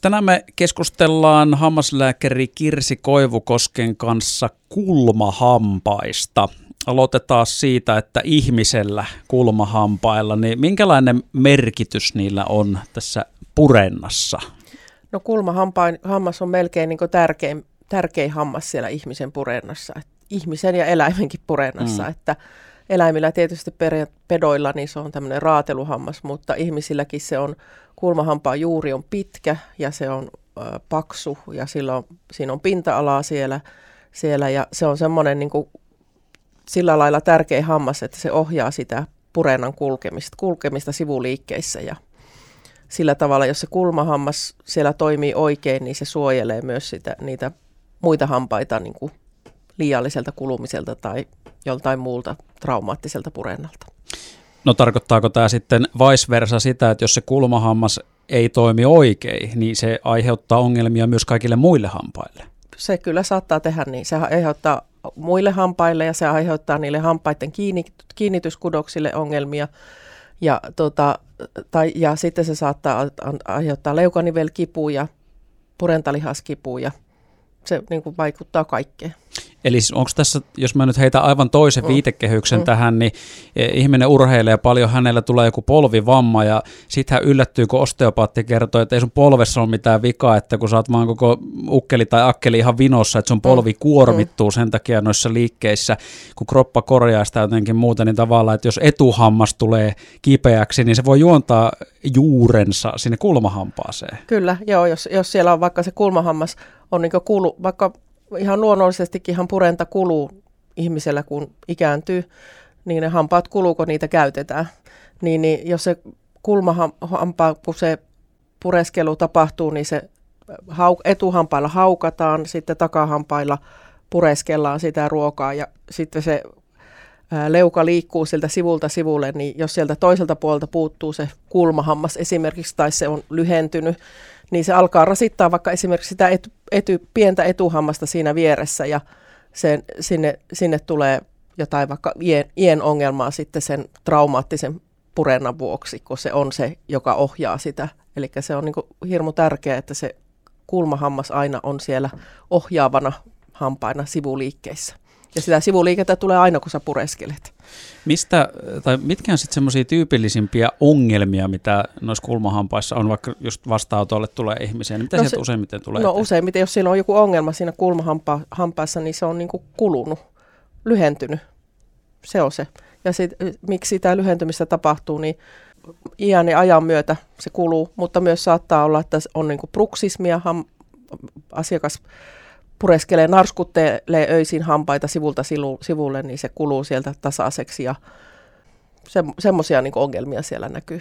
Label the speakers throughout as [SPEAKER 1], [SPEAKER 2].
[SPEAKER 1] Tänään me keskustellaan hammaslääkäri Kirsi Koivukosken kanssa kulmahampaista. Aloitetaan siitä, että ihmisellä kulmahampailla, niin minkälainen merkitys niillä on tässä purennassa?
[SPEAKER 2] No kulmahammas on melkein niin tärkein, tärkein hammas siellä ihmisen purennassa, ihmisen ja eläimenkin purennassa, mm. että eläimillä tietysti pedoilla niin se on tämmöinen raateluhammas, mutta ihmisilläkin se on kulmahampaan juuri on pitkä ja se on ö, paksu ja sillä on, siinä on pinta-alaa siellä, siellä ja se on semmoinen niin kuin, sillä lailla tärkeä hammas, että se ohjaa sitä purennan kulkemista, kulkemista sivuliikkeissä ja sillä tavalla, jos se kulmahammas siellä toimii oikein, niin se suojelee myös sitä, niitä muita hampaita niin kuin liialliselta kulumiselta tai joltain muulta traumaattiselta purennalta.
[SPEAKER 1] No tarkoittaako tämä sitten vice versa sitä, että jos se kulmahammas ei toimi oikein, niin se aiheuttaa ongelmia myös kaikille muille hampaille?
[SPEAKER 2] Se kyllä saattaa tehdä niin. Se aiheuttaa muille hampaille ja se aiheuttaa niille hampaiden kiinni, kiinnityskudoksille ongelmia. Ja, tota, tai, ja sitten se saattaa aiheuttaa leukanivelkipuja, purentalihaskipuja. Se niin kuin vaikuttaa kaikkeen.
[SPEAKER 1] Eli siis onko tässä, jos mä nyt heitä aivan toisen mm. viitekehyksen mm. tähän, niin e, ihminen urheilee paljon, hänellä tulee joku polvivamma ja sitten hän yllättyy, kun osteopaatti kertoo, että ei sun polvessa ole mitään vikaa, että kun sä oot vaan koko ukkeli tai akkeli ihan vinossa, että sun mm. polvi kuormittuu mm. sen takia noissa liikkeissä, kun kroppa korjaa sitä jotenkin muuta, niin tavallaan, että jos etuhammas tulee kipeäksi, niin se voi juontaa juurensa sinne kulmahampaaseen.
[SPEAKER 2] Kyllä, joo, jos, jos siellä on vaikka se kulmahammas on niin kuulu, vaikka ihan luonnollisestikin ihan purenta kuluu ihmisellä, kun ikääntyy, niin ne hampaat kuluu, kun niitä käytetään. Niin, niin jos se kulmahampaa, kun se pureskelu tapahtuu, niin se etuhampailla haukataan, sitten takahampailla pureskellaan sitä ruokaa ja sitten se leuka liikkuu sieltä sivulta sivulle, niin jos sieltä toiselta puolelta puuttuu se kulmahammas esimerkiksi tai se on lyhentynyt, niin se alkaa rasittaa vaikka esimerkiksi sitä ety, ety, pientä etuhammasta siinä vieressä ja sen, sinne, sinne tulee jotain vaikka ien, ien ongelmaa sitten sen traumaattisen purennan vuoksi, kun se on se, joka ohjaa sitä. Eli se on niin hirmu tärkeää, että se kulmahammas aina on siellä ohjaavana hampaina sivuliikkeissä. Ja sitä sivuliikettä tulee aina, kun sä pureskelet.
[SPEAKER 1] Mistä, tai mitkä on sitten semmoisia tyypillisimpiä ongelmia, mitä noissa kulmahampaissa on, vaikka just vastaanotolle tulee ihmisiä, niin mitä no sieltä se, useimmiten tulee?
[SPEAKER 2] No eteen? useimmiten, jos siellä on joku ongelma siinä kulmahampaassa, niin se on niinku kulunut, lyhentynyt. Se on se. Ja sit, miksi sitä lyhentymistä tapahtuu, niin iän ja ajan myötä se kuluu, mutta myös saattaa olla, että on niinku bruksismia, ham, asiakas pureskelee, narskuttelee öisin hampaita sivulta sivulle, niin se kuluu sieltä tasaiseksi ja se, semmoisia niin ongelmia siellä näkyy.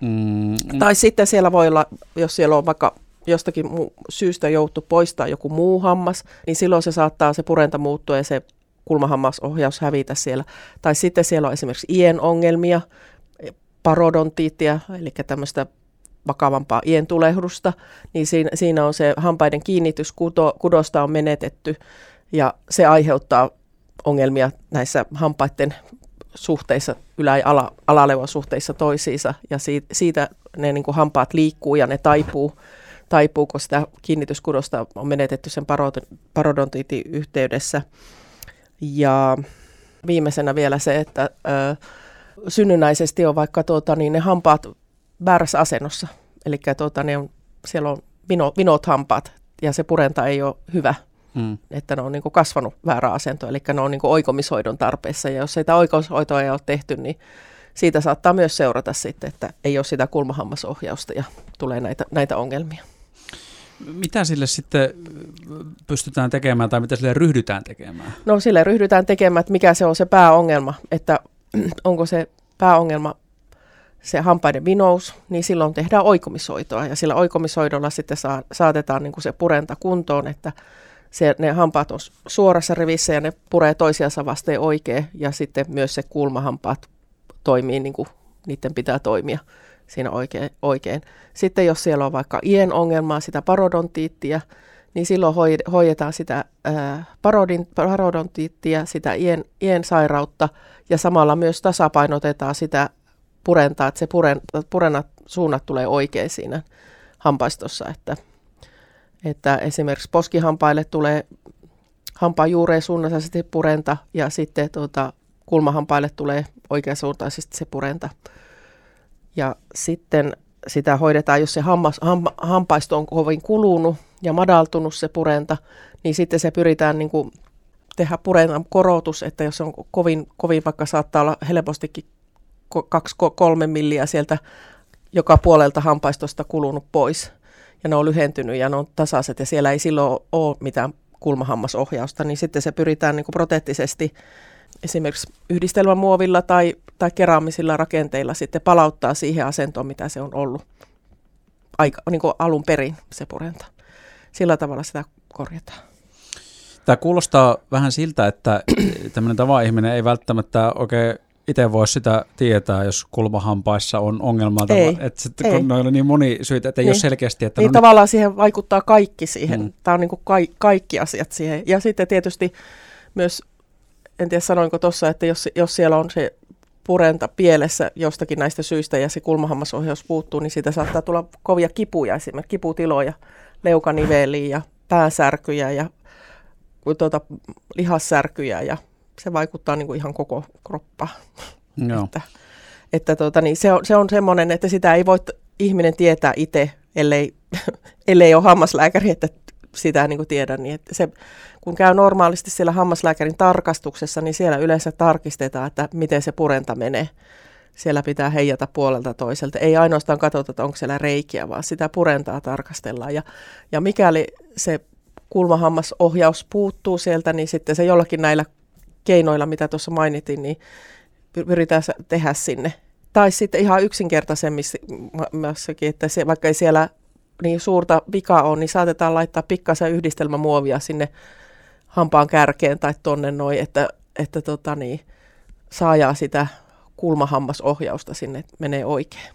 [SPEAKER 2] Mm. Tai sitten siellä voi olla, jos siellä on vaikka jostakin mu- syystä joutu poistaa joku muu hammas, niin silloin se saattaa se purenta muuttua ja se kulmahammasohjaus hävitä siellä. Tai sitten siellä on esimerkiksi ien ongelmia, parodontiittia, eli tämmöistä vakavampaa ientulehdusta, niin siinä, siinä on se hampaiden kiinnityskudosta on menetetty ja se aiheuttaa ongelmia näissä hampaiden suhteissa, ylä- ja ala, alaleuvosuhteissa toisiinsa ja siitä, siitä ne niin kuin hampaat liikkuu ja ne taipuu, taipuu, kun sitä kiinnityskudosta on menetetty sen parodontiitin yhteydessä. Ja viimeisenä vielä se, että ö, synnynnäisesti on vaikka tuota, niin ne hampaat väärässä asennossa. Eli tuota, ne on, siellä on vino, vinot hampaat ja se purenta ei ole hyvä, mm. että ne on niin kuin kasvanut väärä asento, eli ne on niin kuin oikomishoidon tarpeessa. Ja jos sitä oikomishoitoa ei ole tehty, niin siitä saattaa myös seurata sitten, että ei ole sitä kulmahammasohjausta ja tulee näitä, näitä ongelmia.
[SPEAKER 1] Mitä sille sitten pystytään tekemään tai mitä sille ryhdytään tekemään?
[SPEAKER 2] No sille ryhdytään tekemään, että mikä se on se pääongelma, että onko se pääongelma se hampaiden vinous, niin silloin tehdään oikomisoitoa ja sillä oikomisoidolla sitten saa, saatetaan niin kuin se purenta kuntoon, että se, ne hampaat on suorassa rivissä ja ne puree toisiansa vasten oikein ja sitten myös se kulmahampaat toimii niin kuin niiden pitää toimia siinä oikein, oikein. Sitten jos siellä on vaikka ien ongelmaa, sitä parodontiittia, niin silloin hoidetaan sitä ää, parodin, parodontiittia, sitä ien, ien sairautta ja samalla myös tasapainotetaan sitä purentaa, että se puren, purenat suunnat tulee oikein siinä hampaistossa, että, että esimerkiksi poskihampaille tulee hampaan juureen suunnasesti purenta ja sitten tuota, kulmahampaille tulee oikeasuuntaisesti se purenta. Ja sitten sitä hoidetaan, jos se hammas, ham, hampaisto on kovin kulunut ja madaltunut se purenta, niin sitten se pyritään niin kuin tehdä purennan korotus, että jos on kovin, kovin vaikka saattaa olla helpostikin 2-3 milliä sieltä joka puolelta hampaistosta kulunut pois ja ne on lyhentynyt ja ne on tasaiset ja siellä ei silloin ole mitään kulmahammasohjausta, niin sitten se pyritään niin kuin proteettisesti esimerkiksi yhdistelmämuovilla tai, tai keraamisilla rakenteilla sitten palauttaa siihen asentoon, mitä se on ollut aika, niin kuin alun perin se purenta. Sillä tavalla sitä korjataan.
[SPEAKER 1] Tämä kuulostaa vähän siltä, että tämmöinen tava ihminen ei välttämättä oikein itse voi sitä tietää, jos kulmahampaissa on ongelmaa.
[SPEAKER 2] Ei,
[SPEAKER 1] että sitten, kun noilla on niin moni syitä, että ei niin. ole selkeästi. Että
[SPEAKER 2] niin no tavallaan nyt... siihen vaikuttaa kaikki siihen. Mm. Tämä on niin kuin ka- kaikki asiat siihen. Ja sitten tietysti myös, en tiedä sanoinko tuossa, että jos, jos siellä on se purenta pielessä jostakin näistä syistä ja se kulmahammasohjaus puuttuu, niin siitä saattaa tulla kovia kipuja, esimerkiksi kiputiloja, leukaniveliin ja päänsärkyjä ja tuota, lihassärkyjä ja se vaikuttaa niin kuin ihan koko kroppaan.
[SPEAKER 1] No.
[SPEAKER 2] että, että tuota, niin se on, se on semmoinen, että sitä ei voi ihminen tietää itse, ellei, ellei ole hammaslääkäri, että sitä niin kuin tiedä. Niin että se, kun käy normaalisti siellä hammaslääkärin tarkastuksessa, niin siellä yleensä tarkistetaan, että miten se purenta menee. Siellä pitää heijata puolelta toiselta. Ei ainoastaan katsota, että onko siellä reikiä, vaan sitä purentaa tarkastellaan. Ja, ja mikäli se kulmahammasohjaus puuttuu sieltä, niin sitten se jollakin näillä keinoilla, mitä tuossa mainitin, niin pyritään tehdä sinne. Tai sitten ihan yksinkertaisemmissakin, että se, vaikka ei siellä niin suurta vikaa ole, niin saatetaan laittaa pikkasen yhdistelmämuovia sinne hampaan kärkeen tai tonne noin, että, että tota niin, saajaa sitä kulmahammasohjausta sinne menee oikein.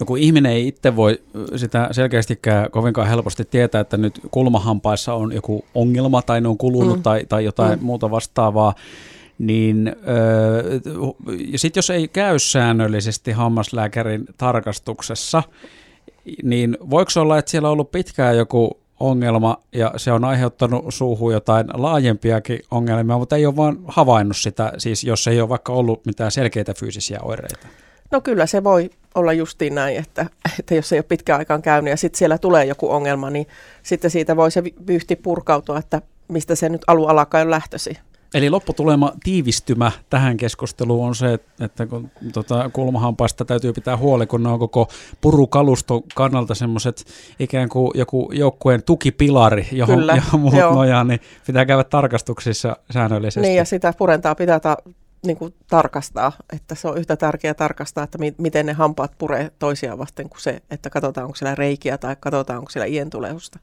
[SPEAKER 1] No kun ihminen ei itse voi sitä selkeästikään kovinkaan helposti tietää, että nyt kulmahampaissa on joku ongelma tai ne on kulunut mm. tai, tai jotain mm. muuta vastaavaa, niin öö, sitten jos ei käy säännöllisesti hammaslääkärin tarkastuksessa, niin voiko olla, että siellä on ollut pitkään joku ongelma ja se on aiheuttanut suuhun jotain laajempiakin ongelmia, mutta ei ole vaan havainnut sitä, siis jos ei ole vaikka ollut mitään selkeitä fyysisiä oireita?
[SPEAKER 2] No kyllä se voi olla justiin näin, että, että jos ei ole pitkään aikaan käynyt ja sitten siellä tulee joku ongelma, niin sitten siitä voi se vyyhti purkautua, että mistä se nyt alun alkaen lähtösi.
[SPEAKER 1] Eli lopputulema tiivistymä tähän keskusteluun on se, että kun tota, kulmahampaista täytyy pitää huoli, kun ne on koko purukaluston kannalta semmoiset ikään kuin joku joukkueen tukipilari, johon, Kyllä, johon muut nojaa, niin pitää käydä tarkastuksissa säännöllisesti.
[SPEAKER 2] Niin ja sitä purentaa pitää ta- niin kuin tarkastaa, että se on yhtä tärkeää tarkastaa, että mi- miten ne hampaat puree toisiaan vasten kuin se, että katsotaan onko siellä reikiä tai katsotaan onko siellä ientuleusta.